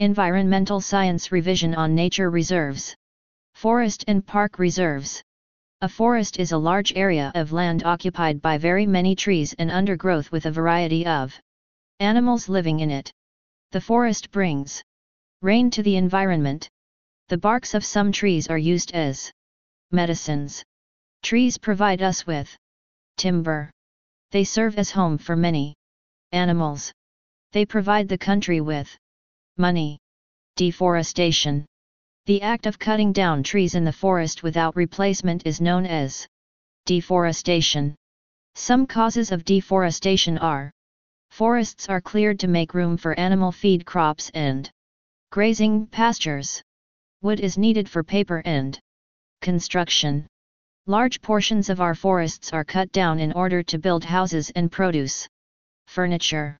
Environmental Science Revision on Nature Reserves. Forest and Park Reserves. A forest is a large area of land occupied by very many trees and undergrowth with a variety of animals living in it. The forest brings rain to the environment. The barks of some trees are used as medicines. Trees provide us with timber. They serve as home for many animals. They provide the country with money. Deforestation. The act of cutting down trees in the forest without replacement is known as deforestation. Some causes of deforestation are Forests are cleared to make room for animal feed crops and grazing pastures. Wood is needed for paper and construction. Large portions of our forests are cut down in order to build houses and produce furniture.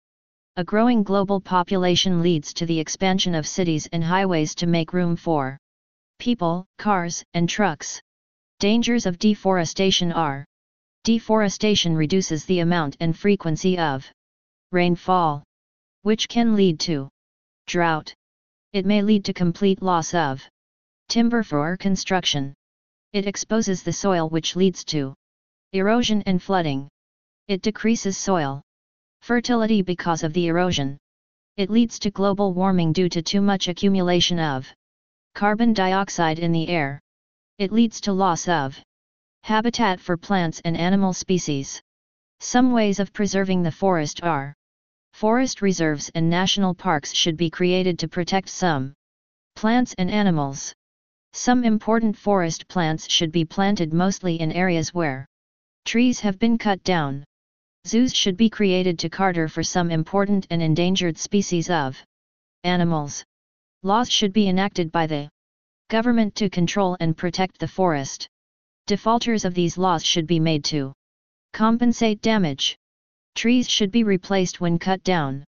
A growing global population leads to the expansion of cities and highways to make room for people, cars, and trucks. Dangers of deforestation are Deforestation reduces the amount and frequency of rainfall, which can lead to drought. It may lead to complete loss of timber for construction. It exposes the soil which leads to erosion and flooding. It decreases soil fertility because of the erosion. It leads to global warming due to too much accumulation of carbon dioxide in the air. It leads to loss of habitat for plants and animal species. Some ways of preserving the forest are Forest reserves and national parks should be created to protect some plants and animals. Some important forest plants should be planted mostly in areas where trees have been cut down. Zoos should be created to cater for some important and endangered species of animals. Laws should be enacted by the government to control and protect the forest. Defaulters of these laws should be made to compensate damage. Trees should be replaced when cut down.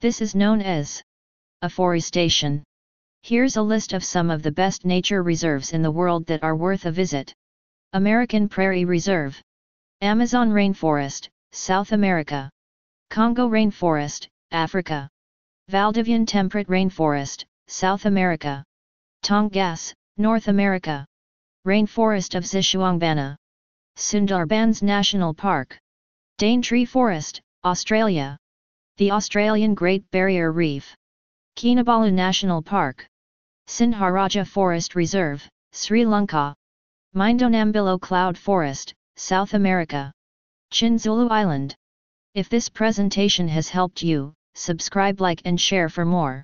This is known as afforestation. Here's a list of some of the best nature reserves in the world that are worth a visit. American Prairie Reserve. Amazon Rainforest, South America. Congo Rainforest, Africa. Valdivian Temperate Rainforest, South America. Tongass, North America. Rainforest of Xishuangbanna. Sundarbans National Park. Daintree Forest, Australia. The Australian Great Barrier Reef. Kinabalu National Park. Sinharaja Forest Reserve, Sri Lanka. Mindonambillo Cloud Forest, South America. Chinzulu Island. If this presentation has helped you, subscribe like and share for more.